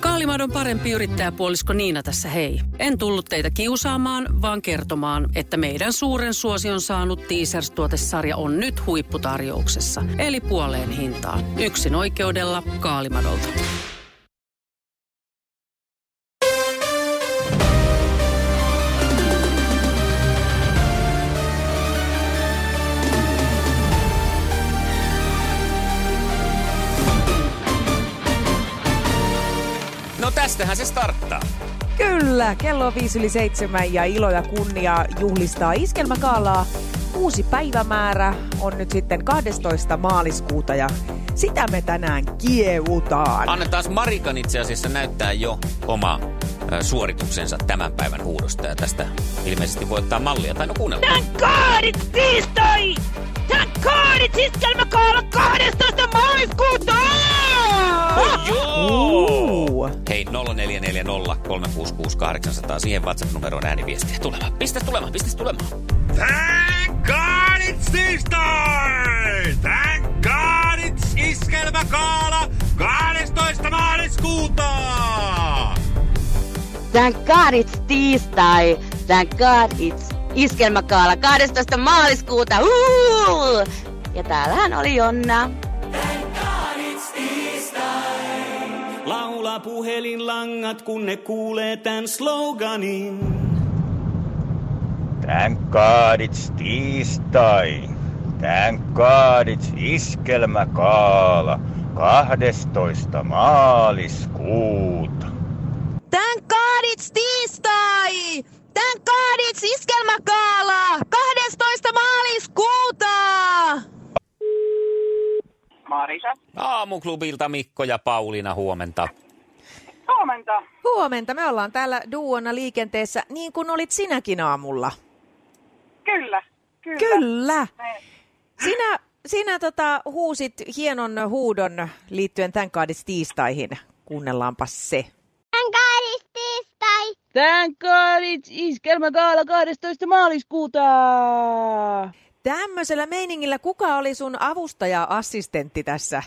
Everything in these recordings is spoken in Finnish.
Kaalimadon parempi yrittäjäpuolisko Niina tässä hei. En tullut teitä kiusaamaan, vaan kertomaan, että meidän suuren suosion saanut Teasers-tuotesarja on nyt huipputarjouksessa. Eli puoleen hintaan. Yksin oikeudella Kaalimadolta. Tästähän se starttaa. Kyllä, kello on viisi yli seitsemän ja ilo ja kunnia juhlistaa iskelmäkaalaa. Uusi päivämäärä on nyt sitten 12. maaliskuuta ja sitä me tänään kievutaan. Annetaan Marikan itse asiassa näyttää jo oma suorituksensa tämän päivän huudosta ja tästä ilmeisesti voi ottaa mallia. Tai no kuunnellaan. Tän kaadit tiistai! Tän kaadit iskelmäkaala 12. maaliskuuta! Joo! Hei, 0440 366 800. Siihen WhatsApp-numeroon ääniviestiä tulemaan. Pistä tulemaan, pistä tulemaan. Thank God it's tiistai! Thank God it's iskelmäkaala 12. maaliskuuta! Thank God it's tiistai. Thank God it's iskelmäkaala 12. maaliskuuta. Uhu! Ja täällähän oli Jonna. Laula puhelinlangat, kun ne kuulee tän sloganin. Thank God it's tiistai. Thank God it's iskelmäkaala 12. maaliskuuta. Tän kaadits tiistai! Tän kaadits iskelmäkaala 12. maaliskuuta! Marisa. Aamuklubilta Mikko ja Pauliina huomenta. Huomenta. Huomenta, me ollaan täällä duona liikenteessä niin kuin olit sinäkin aamulla. Kyllä. Kyllä. Kyllä. Me- Sinä, sinä tota, huusit hienon huudon liittyen tämän kaadis tiistaihin. Kuunnellaanpa se. Thank God it's iskelmäkaala 12. maaliskuuta. Tämmöisellä meiningillä kuka oli sun avustaja-assistentti tässä?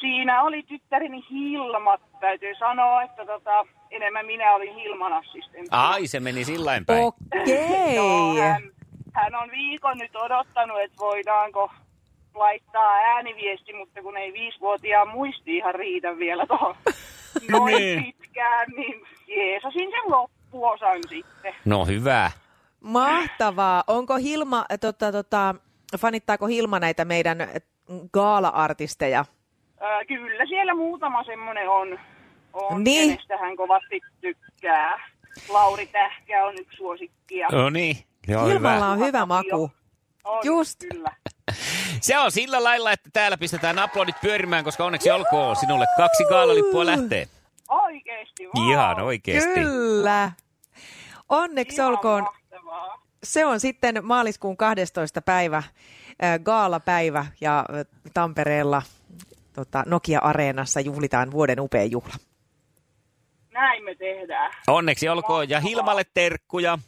Siinä oli tyttäreni Hilma. Täytyy sanoa, että tota, enemmän minä olin Hilman assistentti. Ai, se meni sillain päin. Okei. Joo, hän, hän on viikon nyt odottanut, että voidaanko laittaa ääniviesti, mutta kun ei viisivuotiaan muisti ihan riitä vielä tuohon noin Niin. pitkään, niin jeesasin sen loppuosan sitten. No hyvä. Mahtavaa. Onko Hilma, tota, tota, fanittaako Hilma näitä meidän gaala-artisteja? Ää, kyllä siellä muutama semmoinen on, on Niin. kenestä hän kovasti tykkää. Lauri Tähkä on yksi suosikkia. No niin. Joo, Hilmalla hyvä. on hyvä maku. On, Just. Kyllä. Se on sillä lailla, että täällä pistetään aplodit pyörimään, koska onneksi olkoon. Sinulle kaksi gaalalippua lähtee. Oikeesti vaan. Ihan oikeesti. Kyllä. Onneksi Ihan olkoon. mahtavaa. Se on sitten maaliskuun 12. päivä, äh, gaalapäivä ja äh, Tampereella tota, Nokia-areenassa juhlitaan vuoden upea juhla. Näin me tehdään. Onneksi olkoon. Ja. Hilmalle terkkuja.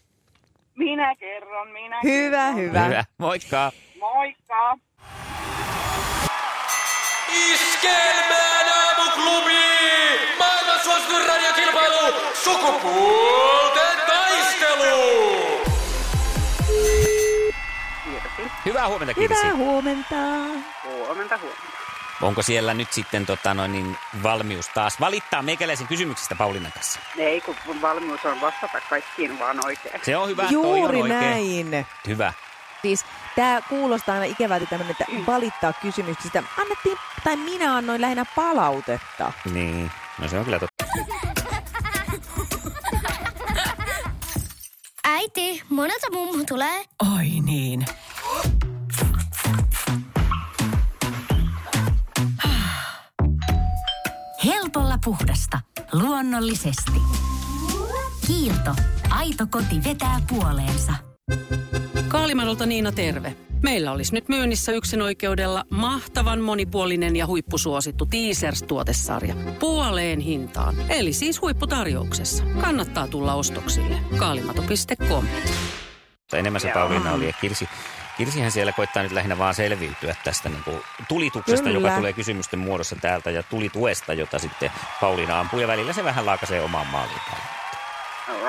Minä kerron, minä Hyvä, kerron. hyvä. Hyvä. Moikka. Moikka. Iskelmään aamuklubi! Maailman suosituin radiokilpailu! Sukupuolten taistelu! Hyvää huomenta, Kirsi. Hyvää huomenta. Huomenta, huomenta. Onko siellä nyt sitten tota, noin, niin, valmius taas valittaa meikäläisen kysymyksistä Paulinan kanssa? Ei, kun valmius on vastata kaikkiin vaan oikein. Se on hyvä. toi Juuri on oikein. näin. Hyvä. Siis tämä kuulostaa aina ikävältä tämmöinen, että valittaa kysymyksistä. Annettiin, tai minä annoin lähinnä palautetta. Niin. No se on kyllä totta. Äiti, monelta mummu tulee? Oi niin. Puhdasta. Luonnollisesti. Kiilto. Aito koti vetää puoleensa. Kaalimadolta Niina terve. Meillä olisi nyt myynnissä yksin oikeudella mahtavan monipuolinen ja huippusuosittu Teasers-tuotesarja. Puoleen hintaan. Eli siis huipputarjouksessa. Kannattaa tulla ostoksille. Kaalimato.com. Enemmän se Pauliina oli ja Kirsi Kirsihän siellä koittaa nyt lähinnä vaan selviytyä tästä niin kuin tulituksesta, Kyllä. joka tulee kysymysten muodossa täältä, ja tulituesta, jota sitten Pauliina ampuu, ja välillä se vähän laakasee omaan maaliin.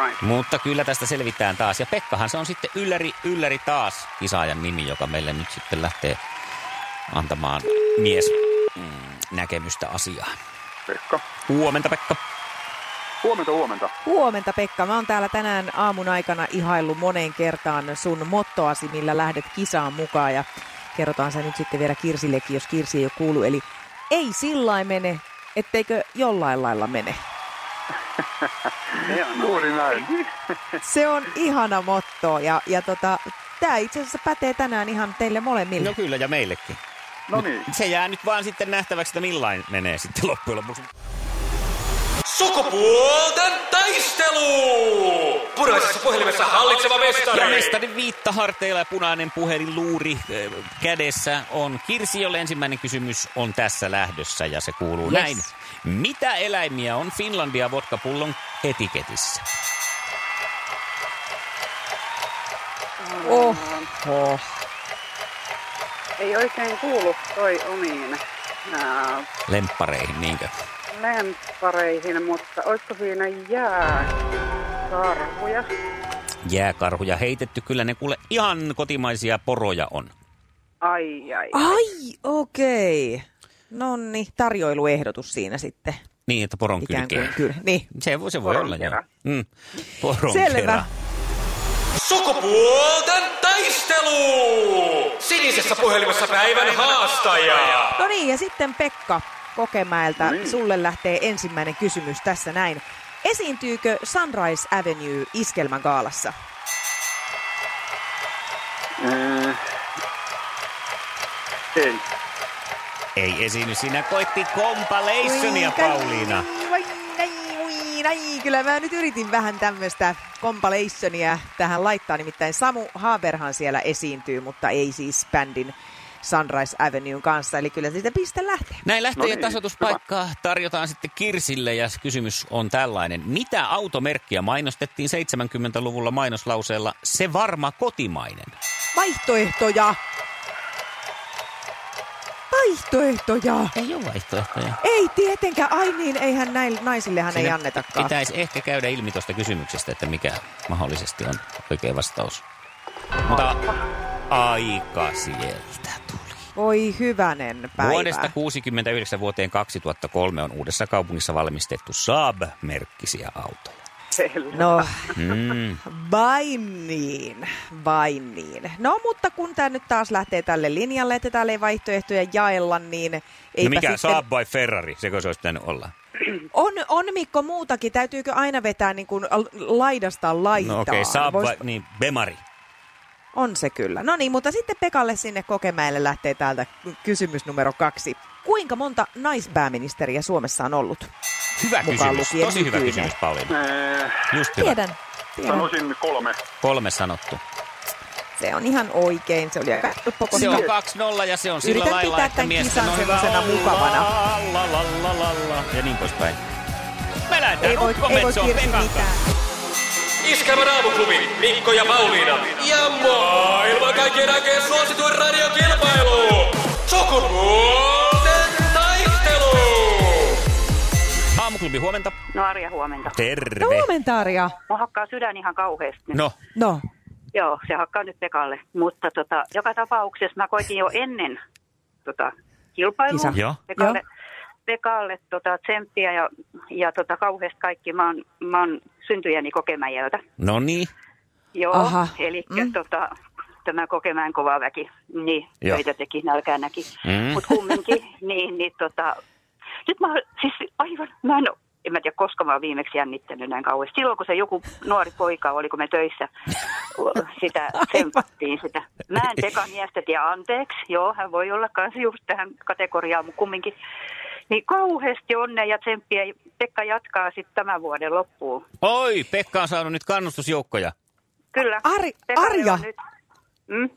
Right. Mutta kyllä tästä selvitään taas. Ja Pekkahan se on sitten ylläri, ylläri taas kisaajan nimi, joka meille nyt sitten lähtee antamaan mies mm, näkemystä asiaan. Pekka. Huomenta Pekka. Huomenta, huomenta. Huomenta Pekka. Mä oon täällä tänään aamun aikana ihaillut moneen kertaan sun mottoasi, millä lähdet kisaan mukaan. Ja kerrotaan se nyt sitten vielä Kirsillekin, jos Kirsi ei ole kuullut. Eli ei sillä mene, etteikö jollain lailla mene. Juuri näin. Se on ihana motto ja, ja tota, tämä itse asiassa pätee tänään ihan teille molemmille. No kyllä, ja meillekin. No niin. Se jää nyt vaan sitten nähtäväksi, että millain menee sitten loppujen lopuksi. Sukupuolten taistelu! Punaisessa puhelimessa hallitseva mestari. Ja mestarin viittaharteilla ja punainen puhelin luuri äh, kädessä on Kirsi, jolle ensimmäinen kysymys on tässä lähdössä ja se kuuluu Yes. näin. Mitä eläimiä on Finlandia vodkapullon etiketissä? Oho. Ei oikein kuulu toi omiin ää, Lemppareihin, niinkö? Lemppareihin, mutta olisiko siinä jääkarhuja? Jääkarhuja heitetty, kyllä ne kuule ihan kotimaisia poroja on. Ai, ai. Ai, okei. Okay. Nonni, tarjoiluehdotus siinä sitten. Niin, että poron Ikään kuin kyllä. Niin. Se, voi- se voi Poron olla, joo. Mm. Poron Selvä. kerä. Sukupuolten taistelu! Sinisessä puhelimessa päivän haastaja. No niin, ja sitten Pekka Kokemäeltä, niin. sulle lähtee ensimmäinen kysymys tässä näin. Esiintyykö Sunrise Avenue iskelmän gaalassa? Ää, ei. Ei esiinny, sinä koitti kai, Pauliina. Vai näin, oi näin. Kyllä mä nyt yritin vähän tämmöistä compilationia tähän laittaa. Nimittäin Samu Haberhan siellä esiintyy, mutta ei siis bändin Sunrise Avenuen kanssa. Eli kyllä siitä piste lähtee. Näin lähtö- No ja niin, tasoituspaikkaa tarjotaan sitten Kirsille ja kysymys on tällainen. Mitä automerkkiä mainostettiin 70-luvulla mainoslauseella Se varma kotimainen? Vaihtoehtoja! Vaihtoehtoja! Ei ole vaihtoehtoja. Ei tietenkään. Ai niin, eihän näille naisillehan ei Siinä annetakaan. Pitäisi ehkä käydä ilmi tuosta kysymyksestä, että mikä mahdollisesti on oikea vastaus. Mutta aika sieltä. Voi hyvänen päivä. Vuodesta 69 vuoteen 2003 on uudessa kaupungissa valmistettu Saab-merkkisiä autoja. Selvä. No, Mm. vain niin, vain niin. No, mutta kun tämä nyt taas lähtee tälle linjalle, että täällä ei vaihtoehtoja jaella, niin eipä No mikä, sitten... Saab vai Ferrari? Sekö se olisi pitänyt olla? On, on Mikko muutakin. Täytyykö aina vetää niin kuin laidasta laitaan? No okei, okay, Saab Vois- vai, niin, Bemari. On se kyllä. No niin, mutta sitten Pekalle sinne Kokemäelle lähtee täältä kysymys numero kaksi. Kuinka monta naispääministeriä Suomessa on ollut? Hyvä Mukaan kysymys, lukien tosi hyvä nykyinen. kysymys, Pauliina. Ää, Just hyvä. Tiedän. tiedän. sanoisin kolme. Kolme sanottu. Se on ihan oikein. Se oli aika helppo, koska... Se on 2-0 ja se on sillä Yritän lailla, pitää että tämän mies kisan on olla, mukavana. La, la, la, la, la, ja niin poispäin. Me lähdetään Ei voi, ei voi Pekan mitään. Iskelmän aamuklubi, Mikko ja Pauliina. Ja maailman kaikkien aikeen suosituen radiokilpailu. Sukupuolten taistelu! Aamuklubi, huomenta. No Arja, huomenta. Terve. No huomenta, Arja. Mua hakkaa sydän ihan kauheasti. nyt. No, No, Joo, se hakkaa nyt Pekalle. Mutta tota, joka tapauksessa mä koitin jo ennen tota, kilpailua Kisa. Joo. Pekalle, Pekalle tota, tsemppiä ja, ja tota, kauheasti kaikki. Mä oon, mä oon syntyjäni Kokemäjältä. no niin. Joo, Aha. eli Mm. tota, tämä Kokemäen kova väki, niin Joo. töitä teki, nälkää näki. Mm. Mutta kumminkin, niin, niin tota, nyt mä oon- siis aivan, mä en, en mä tiedä koska mä oon viimeksi jännittänyt näin kauheasti. Silloin kun se joku nuori poika oli, kun me töissä sitä tsempattiin sitä. Mä en Pekan miestä tiedä anteeksi, joo, hän voi olla kanssa just tähän kategoriaan, mutta kumminkin. Niin kauheasti onnea ja tsemppiä. Pekka jatkaa sitten tämän vuoden loppuun. Oi, Pekka on saanut nyt kannustusjoukkoja. Kyllä. Ari, Pekalle Arja, Nyt, mm,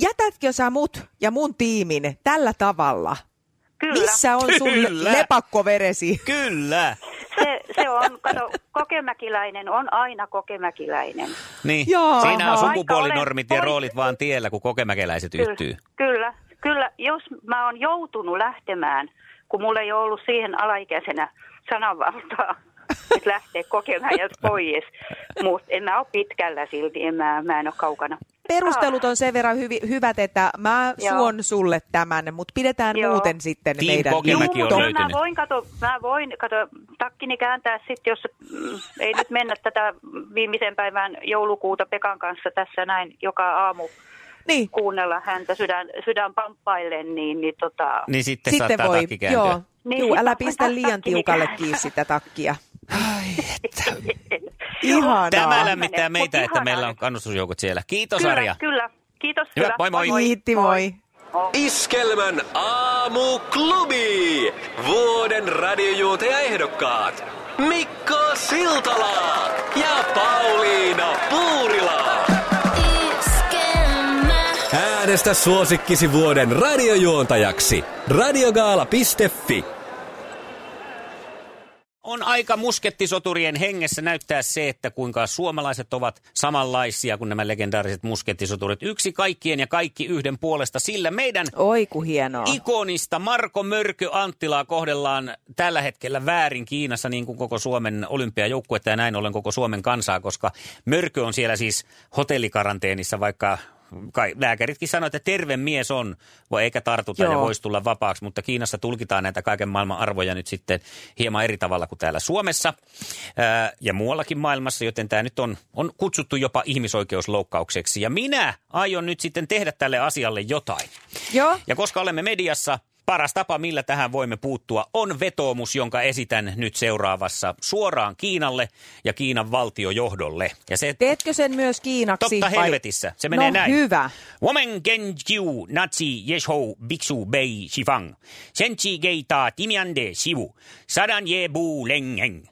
jätätkö sä mut ja mun tiimin tällä tavalla? kyllä. Missä on sun Kyllä. lepakkoveresi? Kyllä. Se, se on, kato, kokemäkiläinen on aina kokemäkiläinen. Niin, Joo. siinä on sukupuolinormit ja roolit vaan tiellä, kun kokemäkeläiset yhtyy. Kyllä, kyllä. Jos mä oon joutunut lähtemään, kun mulla ei ole ollut siihen alaikäisenä sananvaltaa, että lähtee kokemaan ja pois. Mutta en mä ole pitkällä silti, en mä, mä en ole kaukana. Perustelut on sen verran hyvi, hyvät, että mä Joo. suon sulle tämän, mutta pidetään Joo. muuten sitten Team meidän Kokemäki on löytynyt. mä voin, kato, mä voin, kato, takkini kääntää sitten, jos mm, ei nyt mennä tätä viimeisen päivän joulukuuta Pekan kanssa tässä näin joka aamu Niin. kuunnella häntä sydän, sydän pamppaillen, niin, niin tota... Niin sitten, Sitten saattaa voi, takki kääntyä. joo. Niin, Juu, älä pistä liian tiukalle kiinni sitä takkia. Ihanaa. Tämä lämmittää Mut meitä, että ihanaa. meillä on kannustusjoukot siellä. Kiitos kyllä, Arja. Kyllä, kiitos. Hyvä, kyllä. moi moi. Kiitti, moi. Iskelmän aamuklubi. Vuoden radiojuontajaehdokkaat. Mikko Siltala ja Pauliina Puurila. Äänestä suosikkisi vuoden radiojuontajaksi. Radiogaala.fi. On aika muskettisoturien hengessä näyttää se, että kuinka suomalaiset ovat samanlaisia kuin nämä legendaariset muskettisoturit. Yksi kaikkien ja kaikki yhden puolesta, sillä meidän Oi ku hienoa. ikonista Marko Mörkö Anttilaa kohdellaan tällä hetkellä väärin Kiinassa niin kuin koko Suomen olympiajoukkuetta ja näin ollen koko Suomen kansaa, koska Mörkö on siellä siis hotellikaranteenissa, vaikka kai, lääkäritkin sanoivat, että terve mies on, voi eikä tartuta Joo. ja voisi tulla vapaaksi, mutta Kiinassa tulkitaan näitä kaiken maailman arvoja nyt sitten hieman eri tavalla kuin täällä Suomessa ää, ja muuallakin maailmassa, joten tämä nyt on, on kutsuttu jopa ihmisoikeusloukkaukseksi. Ja minä aion nyt sitten tehdä tälle asialle jotain. Joo. Ja koska olemme mediassa, paras tapa, millä tähän voimme puuttua, on vetoomus, jonka esitän nyt seuraavassa suoraan Kiinalle ja Kiinan valtiojohdolle. Ja se Teetkö sen myös kiinaksi? Totta vai- helvetissä. Se menee no, näin. hyvä. Woman gen jiu nazi yeshou biksu bei shifang. Senchi geita timiande sivu. Sadan ye bu lengeng.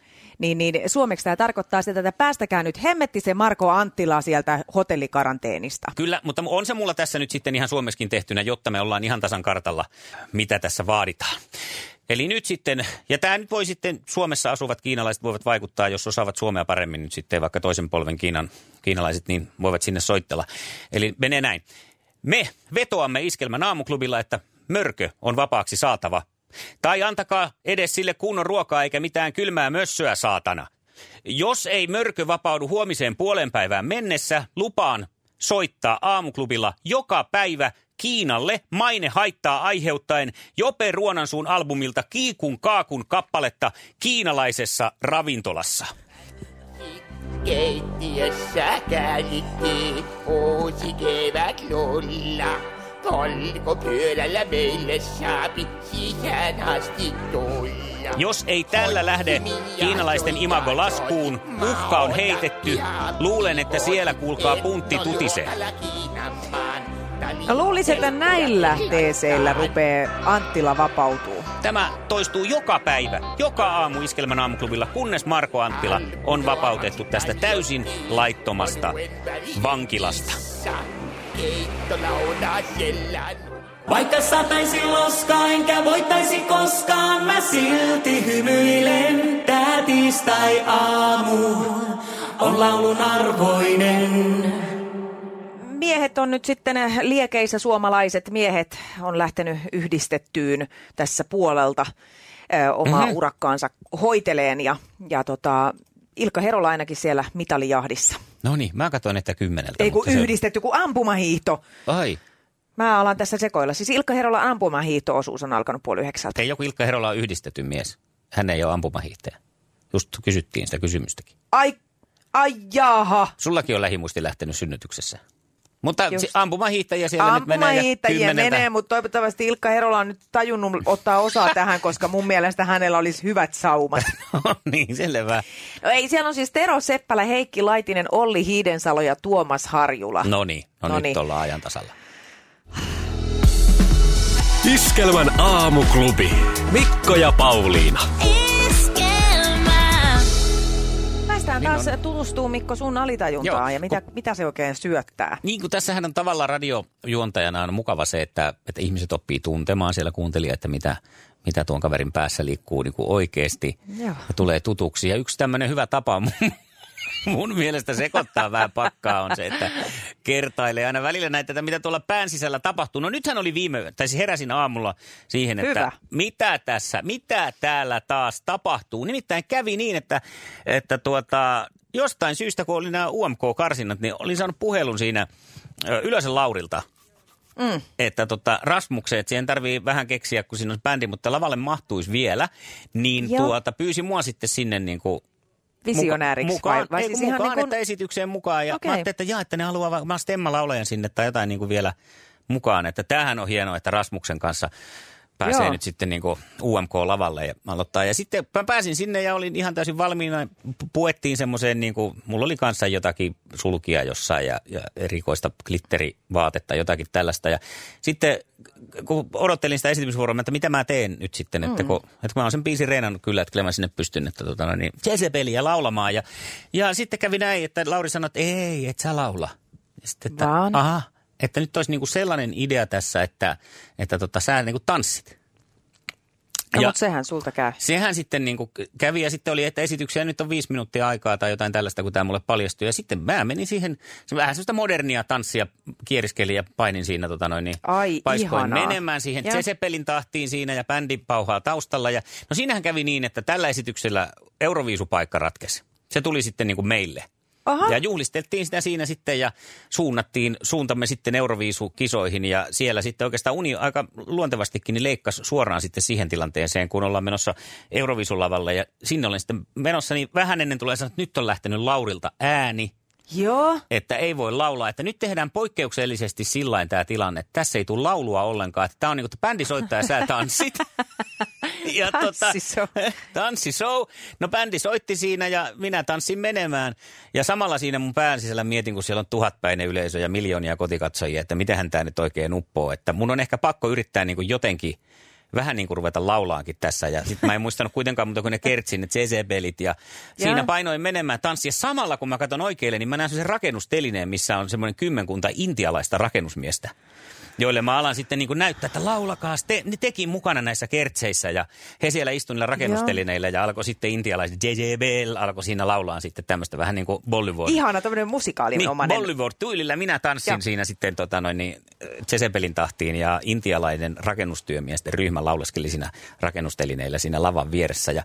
Niin, niin suomeksi tämä tarkoittaa sitä, että päästäkää nyt hemmetti se Marko Anttila sieltä hotellikaranteenista. Kyllä, mutta on se mulla tässä nyt sitten ihan suomeskin tehtynä, jotta me ollaan ihan tasan kartalla, mitä tässä vaaditaan. Eli nyt sitten, ja tämä nyt voi sitten, Suomessa asuvat kiinalaiset voivat vaikuttaa, jos osaavat suomea paremmin nyt sitten, vaikka toisen polven Kiinan, kiinalaiset, niin voivat sinne soittella. Eli menee näin. Me vetoamme Iskelmän aamuklubilla, että mörkö on vapaaksi saatava. Tai antakaa edes sille kunnon ruokaa eikä mitään kylmää mössöä, saatana. Jos ei mörkö vapaudu huomiseen puolen päivään mennessä, lupaan soittaa aamuklubilla joka päivä Kiinalle maine haittaa aiheuttaen Jope Ruonansuun albumilta Kiikun kaakun kappaletta kiinalaisessa ravintolassa. Keittiössä käännittiin uusi kevät lulla. Polko pyörällä meille saapi sisään asti tulla. Jos ei tällä lähde kiinalaisten imago laskuun, uhka on heitetty. Luulen, että siellä kuulkaa puntti tutisee. No luulisin, että näillä teeseillä rupeaa Anttila vapautuu. Tämä toistuu joka päivä, joka aamu Iskelmän aamuklubilla, kunnes Marko Anttila on vapautettu tästä täysin laittomasta vankilasta. Keittolauna sellan. Vaikka sataisi loskaa enkä voittaisi koskaan, mä silti hymyilen. Tää tiistai aamu on laulun arvoinen. Miehet on nyt sitten liekeissä, suomalaiset miehet on lähtenyt yhdistettyyn tässä puolelta ö, omaa Mhm. mm-hmm. urakkaansa hoiteleen ja, ja tota, Ilkka Herola ainakin siellä mitalijahdissa. No niin, mä katsoin, että kymmeneltä. Ei kun mutta se- yhdistetty, kun ampumahiihto. Ai, Mä alan tässä sekoilla. Siis Ilkka Herola ampumahiihto-osuus on alkanut puoli yhdeksältä. ei joku Ilkka Herola on yhdistetty mies. Hän ei ole ampumahiihtäjä. Just kysyttiin sitä kysymystäkin. Ai, ai jaha. Sullakin on lähimuisti lähtenyt synnytyksessä. Mutta Just. ampumahiihtäjiä siellä nyt menee. ja Ampumahiihtäjiä menee, mutta toivottavasti Ilkka Herola on nyt tajunnut ottaa osaa tähän, koska mun mielestä hänellä olisi hyvät saumat. niin, selvä. No ei, siellä on siis Tero Seppälä, Heikki Laitinen, Olli Hiidensalo ja Tuomas Harjula. No niin, no Noniin. nyt ollaan ajan tasalla. Iskelmän aamuklubi. Mikko ja Pauliina. Päästään Niin taas on. tutustuu Mikko sun alitajuntaan Joo. ja mitä, mitä se oikein syöttää. Niin kuin tässähän on tavallaan radiojuontajana on mukava se, että, että ihmiset oppii tuntemaan siellä kuuntelijat, että mitä, mitä tuon kaverin päässä liikkuu niin kuin oikeasti Joo. ja tulee tutuksi. Ja yksi tämmöinen hyvä tapa mun, mun mielestä sekoittaa vähän pakkaa on se, että kertailee aina välillä näitä, että mitä tuolla pään sisällä tapahtuu. No nythän oli viime, tai siis heräsin aamulla siihen, että Hyvä. mitä tässä, mitä täällä taas tapahtuu. Nimittäin kävi niin, että, että tuota, jostain syystä, kun oli nämä UMK-karsinnat, niin olin saanut puhelun siinä Ylösen Laurilta. Mm. Että tota, Rasmuksen, että siihen tarvii vähän keksiä, kun siinä on bändi, mutta lavalle mahtuisi vielä. Niin Joo. tuota, pyysi mua sitten sinne niin kuin Visionääriksi mukaan, vai- vai ei, siis siis ihan mukaan niin kuin- että esitykseen mukaan. Ja Okei. mä ajattelin, että jaa, että ne haluaa, va- mä sinne tai jotain niin kuin vielä mukaan. Että tämähän on hienoa, että Rasmuksen kanssa pääsee Joo. nyt sitten niin kuin UMK-lavalle ja aloittaa. Ja sitten mä pääsin sinne ja olin ihan täysin valmiina. Pu- Puettiin semmoiseen, niin kuin, mulla oli kanssa jotakin sulkia jossain ja, ja erikoista glitterivaatetta, jotakin tällaista. Ja sitten kun odottelin sitä esitysvuoroa, että mitä mä teen nyt sitten, että, Mm. kun, että mä oon sen biisin reenannut kyllä, että kyllä mä sinne pystyn, että tota, no niin, Jezebeliä laulamaan. Ja, ja sitten kävi näin, että Lauri sanoi, että ei, et sä laula. Ja sitten, että, Vaan? aha, että nyt olisi niinku sellainen idea tässä, että, että tota, sä niinku tanssit. No, Ja- mutta sehän sulta käy. Sehän sitten niin kuin kävi ja sitten oli, että esityksiä nyt on viisi minuuttia aikaa tai jotain tällaista, kun tämä mulle paljastui. Ja sitten mä menin siihen, se vähän sellaista modernia tanssia kieriskelin ja painin siinä tota noin, niin Ai, paiskoin ihanaa. menemään siihen Ja. Jezebelin tahtiin siinä ja bändi pauhaa taustalla. Ja, no siinähän kävi niin, että tällä esityksellä Euroviisupaikka ratkesi. Se tuli sitten niin kuin meille. Aha. Ja juhlisteltiin sitä siinä sitten ja suunnattiin suuntamme sitten Euroviisu-kisoihin ja siellä sitten oikeastaan uni aika luontevastikin niin leikkasi suoraan sitten siihen tilanteeseen, kun ollaan menossa Euroviisulavalle ja sinne olen sitten menossa, niin vähän ennen tulee sanoa, että nyt on lähtenyt Laurilta ääni, Joo. että ei voi laulaa, että nyt tehdään poikkeuksellisesti sillain tämä tilanne, tässä ei tule laulua ollenkaan, että tämä on niin kuin, että bändi soittaa ja sä tanssit. ja Tanssishow. tanssishow. No bändi soitti siinä ja minä tanssin menemään. Ja samalla siinä mun pään sisällä mietin, kun siellä on tuhatpäinen yleisö ja miljoonia kotikatsojia, että mitenhän tämä nyt oikein uppoo. Että mun on ehkä pakko yrittää niin kuin jotenkin vähän niin kuin ruveta laulaankin tässä. Ja sitten mä en muistanut kuitenkaan muuta kuin ne kertsin, ne CC-pelit. Ja siinä Jaa. painoin menemään tanssia. Samalla kun mä katson oikealle, niin mä näen sen rakennustelineen, missä on semmoinen kymmenkunta intialaista rakennusmiestä joille mä alan sitten niin kuin näyttää, että laulakaa, te, ne teki mukana näissä kertseissä ja he siellä istuivat niillä rakennustelineillä ja alkoi sitten intialaiset JJBL alkoi siinä laulaa sitten tämmöistä vähän niin kuin Bollywood. Ihana tämmöinen musikaalinomainen. Niin, Bollywood-tyylillä minä tanssin Joo. siinä sitten tota noin, niin, tahtiin ja intialainen rakennustyömiesten ryhmä lauleskeli siinä rakennustelineillä siinä lavan vieressä. Ja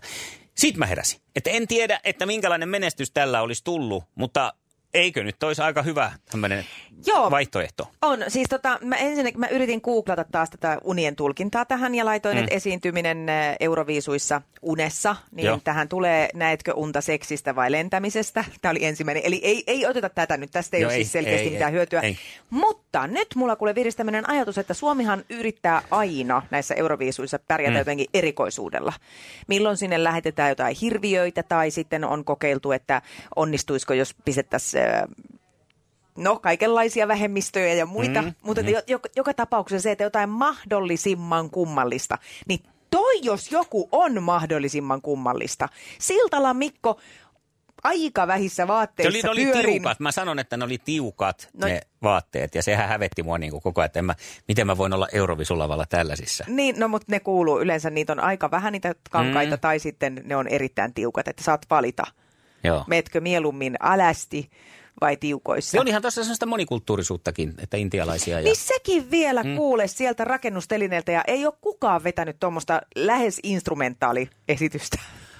siitä mä heräsin, että en tiedä, että minkälainen menestys tällä olisi tullut, mutta eikö nyt olisi aika hyvä tämmöinen Joo. vaihtoehto? On, siis tota, mä ensinnäkin mä yritin googlata taas tätä unien tulkintaa tähän ja laitoin, Mm. että esiintyminen Euroviisuissa unessa, niin Joo. Tähän tulee, näetkö unta seksistä vai lentämisestä? Tämä oli ensimmäinen, eli ei, ei oteta tätä nyt, tästä ei Joo, ole ei, siis selkeästi ei, mitään ei, hyötyä. ei. Mutta nyt mulla kuule virisi tämmöinen ajatus, että Suomihan yrittää aina näissä Euroviisuissa pärjätä Mm. jotenkin erikoisuudella. Milloin sinne lähetetään jotain hirviöitä tai sitten on kokeiltu, että onnistuisiko, jos pistettäisiin no kaikenlaisia vähemmistöjä ja muita, Mm, mutta mm. mm. joka, tapauksessa se, että jotain mahdollisimman kummallista, niin toi jos joku on mahdollisimman kummallista. Siltala Mikko aika vähissä Se vaatteissa oli, ne oli pyörin. tiukat. Mä sanon, että ne oli tiukat No- ne vaatteet. Ja sehän hävetti mua niin kuin koko ajan, että en mä, miten mä voin olla Eurovisulavalla tällaisissa. Niin, no mutta ne kuuluu yleensä, niitä on aika vähän niitä kankaita mm. tai sitten ne on erittäin tiukat, että saat valita. Joo. Meetkö mieluummin alästi vai tiukoissa? Se olihan tuossa sellaista monikulttuurisuuttakin, että intialaisia ja... Niin sekin vielä Mm. kuule sieltä rakennustelineeltä ja ei ole kukaan vetänyt tuommoista lähes instrumentaaliesitystä.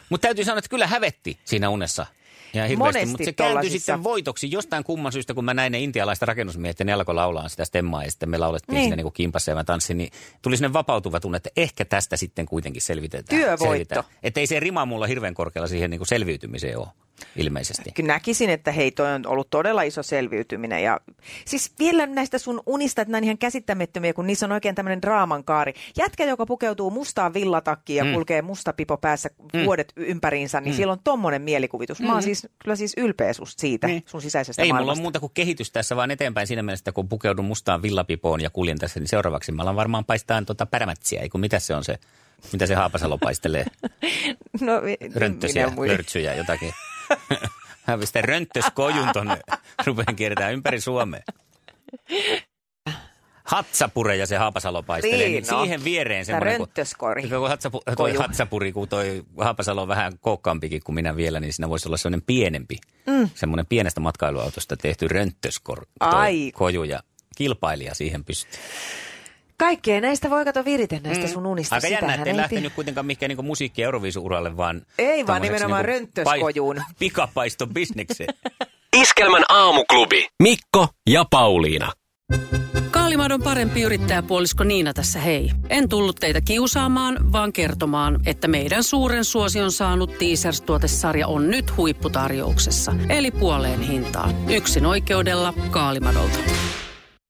Mutta täytyy sanoa, että kyllä hävetti siinä unessa. Ja hirveästi, mutta se kääntyi sitten voitoksi jostain kumman syystä, kun mä näin ne intialaiset rakennusmiehet ja ne alkoi laulaa sitä stemmaa ja sitten me laulettiin niin. Siinä niin kimpassa ja mä tanssin, niin tuli sinne vapautuva tunne, että ehkä tästä sitten kuitenkin selvitetään. Työvoitto. Että ei se rima mulla hirveän korkealla siihen niin kuin selviytymiseen ole. Ilmeisesti. Kyllä näkisin, että hei, toi on ollut todella iso selviytyminen. Ja siis vielä näistä sun unista, että nämä on ihan käsittämättömiä, kun niissä on oikein tämmöinen draaman kaari. Jätkä, joka pukeutuu mustaan villatakkiin ja Mm. kulkee musta pipo päässä Mm. vuodet ympäriinsä, niin Mm. siellä on tommonen mielikuvitus. Mä oon Mm. siis kyllä siis ylpeä susta siitä, Niin. sun sisäisestä Ei mulla maailmasta. ole muuta kuin kehitys tässä vaan eteenpäin siinä mielessä, että kun pukeudun mustaan villapipoon ja kuljen tässä, niin seuraavaksi mä alan varmaan paistaa tota pärämätsiä, ei kun mitä se on se, mitä se Haapasalo paistelee, No, mi- rönttösiä, minä lörtsyjä, jotakin. Hän pistää rönttöskojun tonne, rupean kiertämään ympäri Suomea. Hatsapureja se Haapasalo paistelee, niin, Niin, no. siihen viereen Tää semmoinen, kun, rönttöskori. kun hatsapu, toi Koju. hatsapuri, kun toi Haapasalo on vähän kookkaampikin kuin minä vielä, niin siinä voisi olla semmoinen pienempi, Mm. semmoinen pienestä matkailuautosta tehty rönttöskor, toi Ai. koju ja kilpailija siihen pystyy. Kaikkea näistä voi kato virite näistä sun unista. Mm. Aika jännä, ettei ei lähtenyt kuitenkaan mihinkään niin musiikki- ja Euroviisu-uralle, vaan... Ei vaan nimenomaan niinku rönttöskojuun. pai- Pikapaiston bisnekseen. Iskelmän aamuklubi. Mikko ja Pauliina. Kaalimadon parempi yrittäjäpuolisko Niina tässä hei. En tullut teitä kiusaamaan, vaan kertomaan, että meidän suuren suosion saanut Teasers-tuotesarja on nyt huipputarjouksessa. Eli puoleen hintaan. Yksin oikeudella Kaalimadolta.